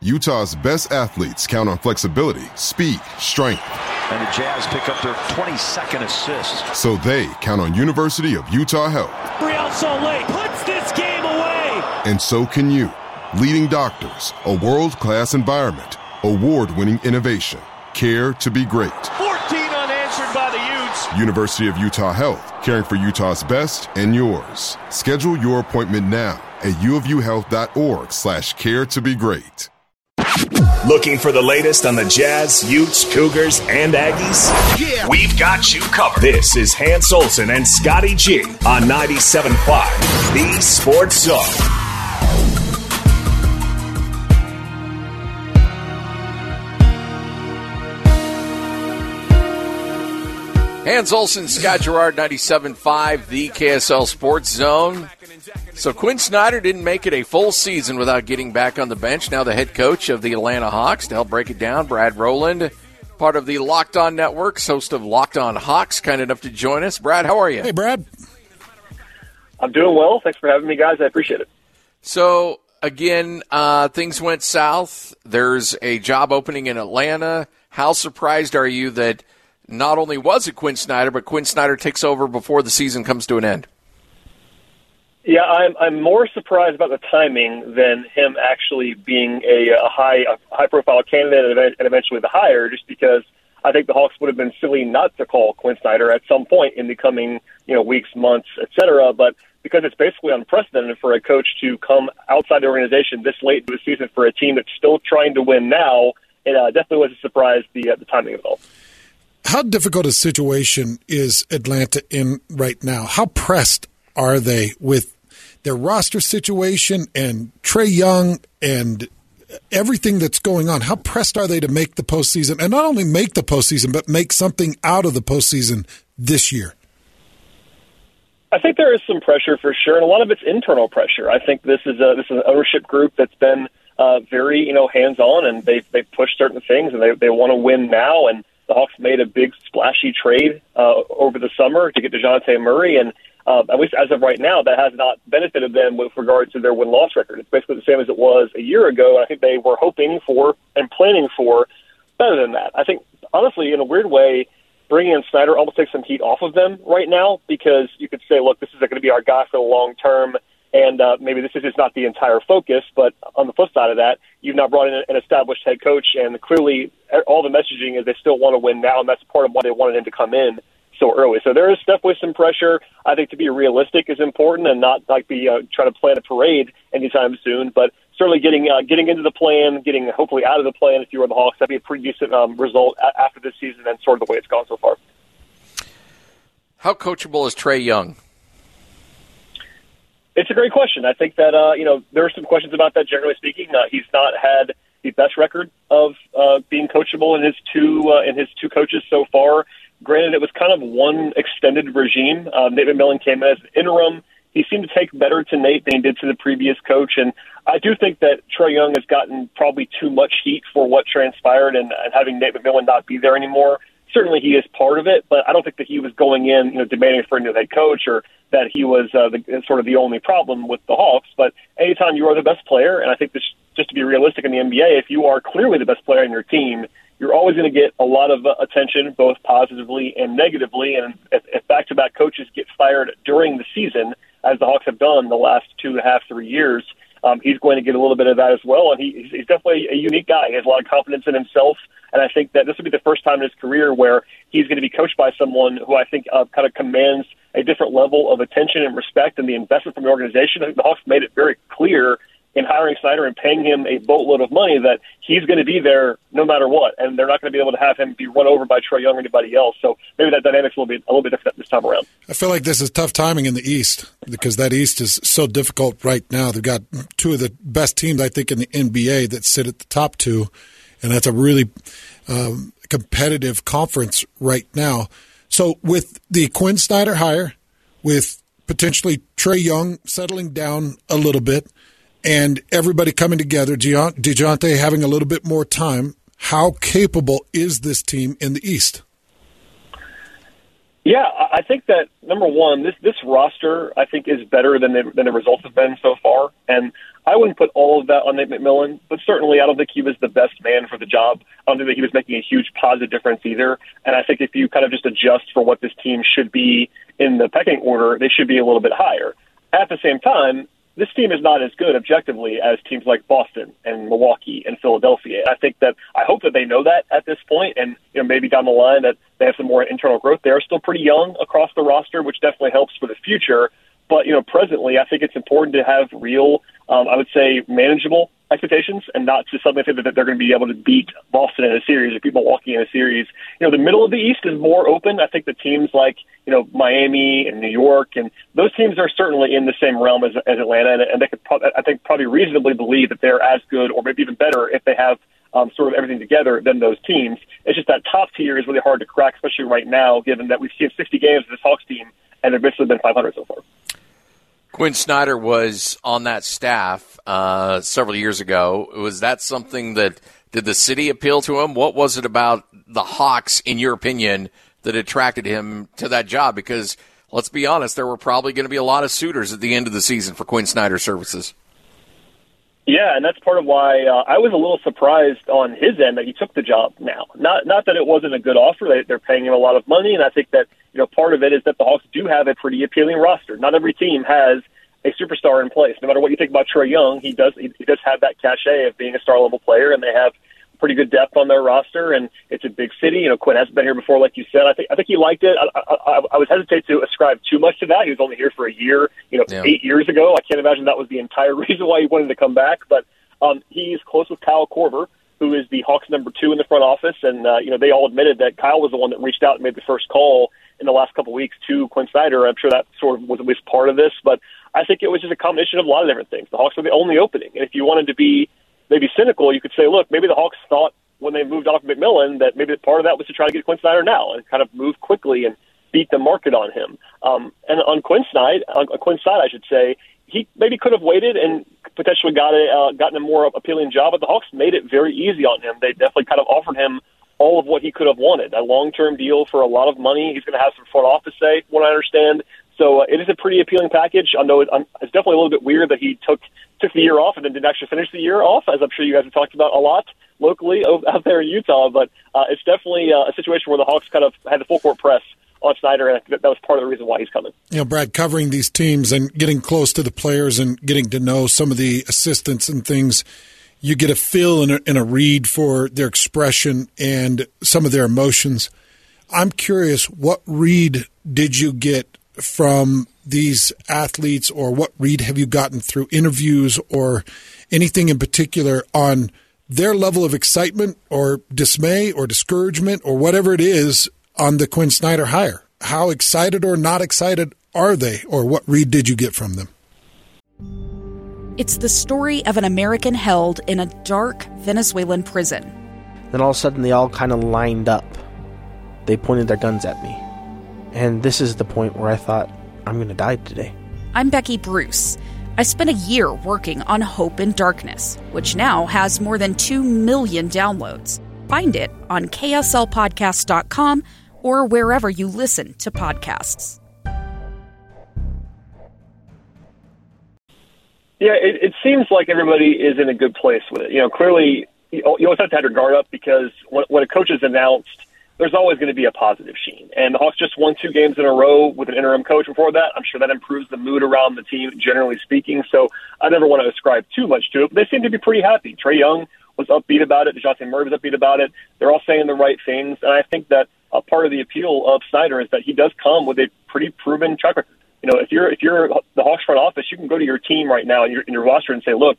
Utah's best athletes count on flexibility, speed, strength. And the Jazz pick up their 22nd assist. So they count on University of Utah Health. Real Salt Lake puts this game away. And so can you. Leading doctors, a world-class environment, award-winning innovation, care to be great. 14 unanswered by the Utes. University of Utah Health, caring for Utah's best and yours. Schedule your appointment now at uofuhealth.org slash care to be great. Looking for the latest on the Jazz, Utes, Cougars, and Aggies? Yeah. We've got you covered. This is Hans Olsen and Scotty G on 97.5, the Sports Zone. Hans Olsen, Scott Garrard, 97.5, the KSL Sports Zone. So Quin Snyder didn't make it a full season without getting back on the bench. Now the head coach of the Atlanta Hawks. To help break it down, Brad Rowland, part of the Locked On Networks, host of Locked On Hawks, kind enough to join us. Brad, how are you? Hey, Brad. I'm doing well. Thanks for having me, guys. I appreciate it. So, again, uh, things went south. There's a job opening in Atlanta. How surprised are you that not only was it Quin Snyder, but Quin Snyder takes over before the season comes to an end? Yeah, I'm I'm more surprised about the timing than him actually being a, a high a high profile candidate and eventually the hire. Just because I think the Hawks would have been silly not to call Quin Snyder at some point in the coming you know weeks, months, etc. But because it's basically unprecedented for a coach to come outside the organization this late into the season for a team that's still trying to win now, it uh, definitely was a surprise the uh, the timing of it all. How difficult a situation is Atlanta in right now? How pressed are they with their roster situation and Trae Young and everything that's going on? How pressed are they to make the postseason and not only make the postseason, but make something out of the postseason this year? I think there is some pressure for sure, and a lot of it's internal pressure. I think this is a this is an ownership group that's been uh, very you know hands on, and they they push certain things, and they they want to win now. And the Hawks made a big splashy trade uh, over the summer to get Dejounte Murray, and uh, at least as of right now, that has not benefited them with regard to their win loss record. It's basically the same as it was a year ago. I think they were hoping for and planning for better than that. I think honestly, in a weird way bringing in Snyder almost takes some heat off of them right now because you could say, look, this is going to be our guy for the long term, and uh, maybe this is just not the entire focus. But on the flip side of that, you've now brought in an established head coach, and clearly all the messaging is they still want to win now, and that's part of why they wanted him to come in so early. So there is definitely some pressure. I think to be realistic is important and not like be uh, trying to play-in a parade anytime soon, but certainly getting uh, getting into the play-in, getting hopefully out of the plan if you were the Hawks, that'd be a pretty decent um, result after this season and sort of the way it's gone so far. How coachable is Trae Young? It's a great question. I think that uh, you know there are some questions about that. Generally speaking, uh, he's not had the best record of uh, being coachable in his two uh, in his two coaches so far. Granted, it was kind of one extended regime. Uh, Nate McMillan came as interim. He seemed to take better to Nate than he did to the previous coach, and I do think that Trae Young has gotten probably too much heat for what transpired and, and having Nate McMillan not be there anymore. Certainly, he is part of it, but I don't think that he was going in, you know, demanding for a new head coach or that he was uh, the, sort of the only problem with the Hawks. But anytime you are the best player, and I think this, just to be realistic in the NBA, if you are clearly the best player in your team, you're always going to get a lot of uh, attention, both positively and negatively. And if, if back-to-back coaches get fired during the season, as the Hawks have done the last two and a half, three years, um, he's going to get a little bit of that as well. And he, he's definitely a unique guy. He has a lot of confidence in himself. And I think that this will be the first time in his career where he's going to be coached by someone who I think uh, kind of commands a different level of attention and respect and the investment from the organization. I think the Hawks made it very clear in hiring Snyder and paying him a boatload of money that he's going to be there no matter what, and they're not going to be able to have him be run over by Trae Young or anybody else. So maybe that dynamic's little bit a little bit different this time around. I feel like this is tough timing in the East because that East is so difficult right now. They've got two of the best teams I think in the NBA that sit at the top two. and that's a really um, competitive conference right now. So with the Quin Snyder hire, with potentially Trae Young settling down a little bit, and everybody coming together, Dejounte having a little bit more time, how capable is this team in the East? Yeah, I think that number one, this this roster I think is better than the, than the results have been so far, and I wouldn't put all of that on Nate McMillan, but certainly I don't think he was the best man for the job. I don't think that he was making a huge positive difference either. And I think if you kind of just adjust for what this team should be in the pecking order, they should be a little bit higher. At the same time, this team is not as good objectively as teams like Boston and Milwaukee and Philadelphia. I think that I hope that they know that at this point, and you know maybe down the line that they have some more internal growth. They are still pretty young across the roster, which definitely helps for the future. But you know, presently, I think it's important to have real, um, I would say, manageable expectations, and not just suddenly think that they're going to be able to beat Boston in a series or people walking in a series. You know, the middle of the East is more open. I think the teams like you know Miami and New York and those teams are certainly in the same realm as, as Atlanta, and, and they could, pro- I think, probably reasonably believe that they're as good or maybe even better if they have um, sort of everything together than those teams. It's just that top tier is really hard to crack, especially right now, given that we've seen 60 games of this Hawks team and they've basically been 500 so far. Quin Snyder was on that staff uh, several years ago. Was that something that did the city appeal to him? What was it about the Hawks, in your opinion, that attracted him to that job? Because let's be honest, there were probably going to be a lot of suitors at the end of the season for Quin Snyder services. Yeah, and that's part of why uh, I was a little surprised on his end that he took the job now. Not not that it wasn't a good offer; they, they're paying him a lot of money, and I think that you know part of it is that the Hawks do have a pretty appealing roster. Not every team has a superstar in place. No matter what you think about Trae Young, he does he does have that cachet of being a star level player, and they have pretty good depth on their roster, and it's a big city. You know, Quin hasn't been here before, like you said. I think I think he liked it. I, I, I was hesitate to ascribe too much to that. He was only here for a year. You know, yeah. eight years ago. I can't imagine that was the entire reason why he wanted to come back. But um, he's close with Kyle Korver, who is the Hawks' number two in the front office, and uh, you know they all admitted that Kyle was the one that reached out and made the first call in the last couple of weeks to Quin Snyder. I'm sure that sort of was at least part of this, but I think it was just a combination of a lot of different things. The Hawks were the only opening, and if you wanted to be maybe cynical, you could say, look, maybe the Hawks thought when they moved off McMillan that maybe part of that was to try to get Quin Snyder now and kind of move quickly and beat the market on him. Um, and on Quin's side, on Quin's side, I should say, he maybe could have waited and potentially got a uh, gotten a more appealing job, but the Hawks made it very easy on him. They definitely kind of offered him all of what he could have wanted. A long term deal for a lot of money. He's going to have some front office say, what I understand. So uh, it is a pretty appealing package. I know it, um, it's definitely a little bit weird that he took took the year off and then didn't actually finish the year off, as I'm sure you guys have talked about a lot locally out there in Utah. But uh, it's definitely uh, a situation where the Hawks kind of had the full court press on Snyder, and that was part of the reason why he's coming. You know, Brad, covering these teams and getting close to the players and getting to know some of the assistants and things, you get a feel and a, and a read for their expression and some of their emotions. I'm curious, what read did you get from these athletes, or what read have you gotten through interviews or anything in particular on their level of excitement or dismay or discouragement or whatever it is on the Quin Snyder hire. How excited or not excited are they, or what read did you get from them? It's the story of an American held in a dark Venezuelan prison. Then all of a sudden, they all kind of lined up. They pointed their guns at me. And this is the point where I thought, I'm going to die today. I'm Becky Bruce. I spent a year working on Hope in Darkness, which now has more than 2 million downloads. Find it on kslpodcast.com or wherever you listen to podcasts. Yeah, it, it seems like everybody is in a good place with it. You know, clearly, you always have to have your guard up because when, when a coach is announced, there's always going to be a positive sheen. And the Hawks just won two games in a row with an interim coach before that. I'm sure that improves the mood around the team, generally speaking. So I never want to ascribe too much to it, but they seem to be pretty happy. Trae Young was upbeat about it. DeJounte Murray was upbeat about it. They're all saying the right things. And I think that a part of the appeal of Snyder is that he does come with a pretty proven track record. You know, if you're if you're the Hawks front office, you can go to your team right now in your in your roster and say, look,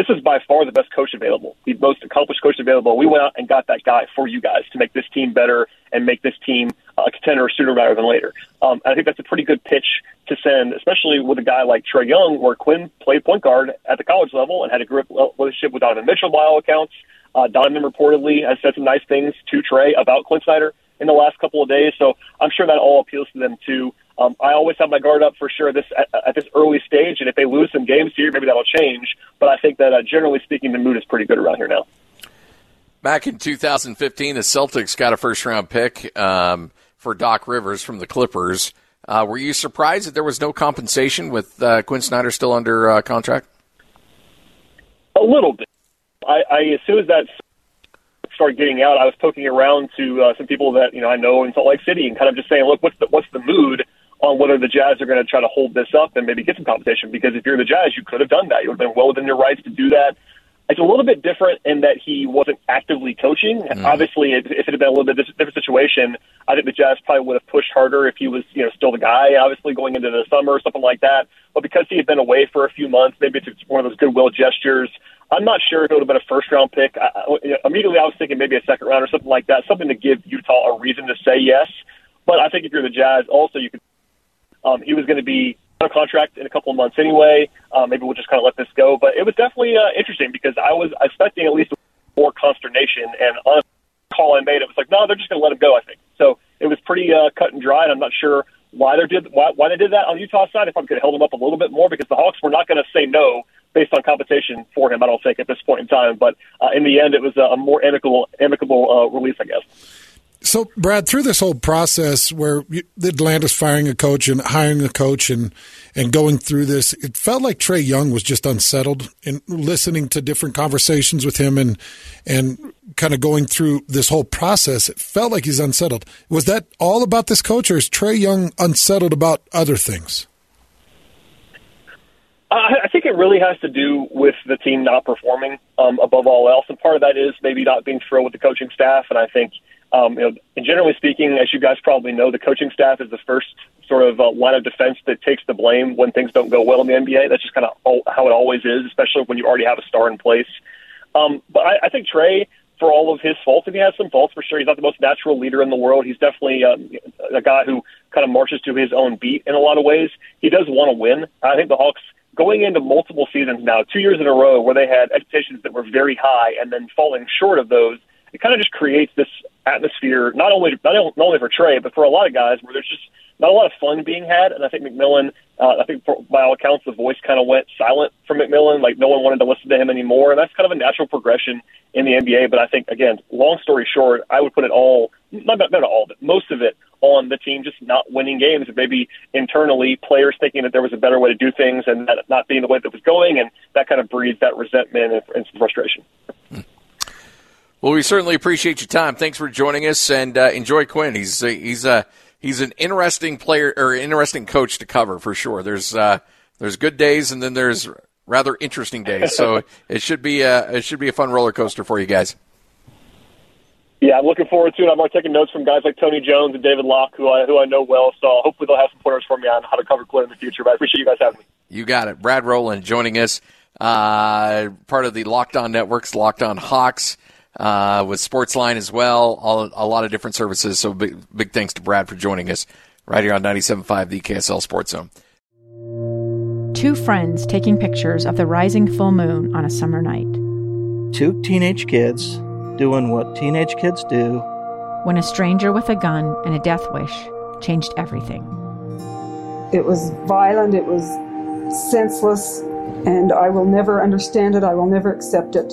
this is by far the best coach available, the most accomplished coach available. We went out and got that guy for you guys to make this team better and make this team a contender sooner rather than later. Um, I think that's a pretty good pitch to send, especially with a guy like Trae Young, where Quin played point guard at the college level and had a great relationship with Donovan Mitchell by all accounts. Uh, Diamond reportedly has said some nice things to Trae about Quin Snyder in the last couple of days, so I'm sure that all appeals to them too. Um, I always have my guard up for sure this at, at this early stage, and if they lose some games here, maybe that'll change. But I think that uh, generally speaking, the mood is pretty good around here now. Back in 2015, the Celtics got a first round pick um, for Doc Rivers from the Clippers. Uh, were you surprised that there was no compensation with uh, Quin Snyder still under uh, contract? A little bit. I, I as soon as that started getting out, I was poking around to uh, some people that you know I know in Salt Lake City and kind of just saying, look, what's the what's the mood on whether the Jazz are going to try to hold this up and maybe get some compensation? Because if you're the Jazz, you could have done that. You would have been well within your rights to do that. It's a little bit different in that he wasn't actively coaching. Mm. Obviously, if it had been a little bit different situation, I think the Jazz probably would have pushed harder if he was, you know, still the guy. Obviously, going into the summer or something like that. But because he had been away for a few months, maybe it's one of those goodwill gestures. I'm not sure if it would have been a first round pick. I, immediately, I was thinking maybe a second round or something like that, something to give Utah a reason to say yes. But I think if you're the Jazz, also you could. Um, he was going to be on a contract in a couple of months anyway. Uh, maybe we'll just kind of let this go. But it was definitely uh, interesting because I was expecting at least more consternation. And on the call I made, it was like, no, they're just going to let him go. I think so. It was pretty uh, cut and dry. And I'm not sure why they did why, why they did that on Utah side. If I could have held him up a little bit more because the Hawks were not going to say no based on compensation for him. I don't think at this point in time. But uh, in the end, it was a more amicable amicable uh, release, I guess. So, Brad, through this whole process where the Atlanta's firing a coach and hiring a coach and and going through this, it felt like Trae Young was just unsettled. And listening to different conversations with him and and kind of going through this whole process, it felt like he's unsettled. Was that all about this coach, or is Trae Young unsettled about other things? I think it really has to do with the team not performing um, above all else, and part of that is maybe not being thrilled with the coaching staff. And I think um, you know, and generally speaking, as you guys probably know, the coaching staff is the first sort of uh, line of defense that takes the blame when things don't go well in the NBA. That's just kind of how it always is, especially when you already have a star in place. Um, but I, I think Trae, for all of his faults, and he has some faults for sure, he's not the most natural leader in the world. He's definitely um, a guy who kind of marches to his own beat in a lot of ways. He does want to win. I think the Hawks going into multiple seasons now, two years in a row, where they had expectations that were very high and then falling short of those, it kind of just creates this atmosphere, not only not only for Trae, but for a lot of guys, where there's just not a lot of fun being had. And I think McMillan, uh, I think for, by all accounts, the voice kind of went silent from McMillan. Like no one wanted to listen to him anymore, and that's kind of a natural progression in the NBA. But I think again, long story short, I would put it all, not not all of it, most of it on the team just not winning games, and maybe internally players thinking that there was a better way to do things, and that not being the way that was going, and that kind of breeds that resentment and, and some frustration. Well, we certainly appreciate your time. Thanks for joining us, and uh, enjoy Quin. He's he's uh, he's an interesting player or interesting coach to cover for sure. There's uh, there's good days, and then there's rather interesting days. So it should be a, it should be a fun roller coaster for you guys. Yeah, I'm looking forward to it. I'm already taking notes from guys like Tony Jones and David Locke, who I who I know well. So hopefully they'll have some pointers for me on how to cover Quin in the future. But I appreciate you guys having me. You got it, Brad Rowland joining us, uh, part of the Locked On Networks, Locked On Hawks uh, with Sportsline as well. All, a lot of different services. So big, big thanks to Brad for joining us right here on 97.5, the KSL Sports Zone. Two friends taking pictures of the rising full moon on a summer night. Two teenage kids doing what teenage kids do. When a stranger with a gun and a death wish changed everything. It was violent, it was senseless, and I will never understand it, I will never accept it.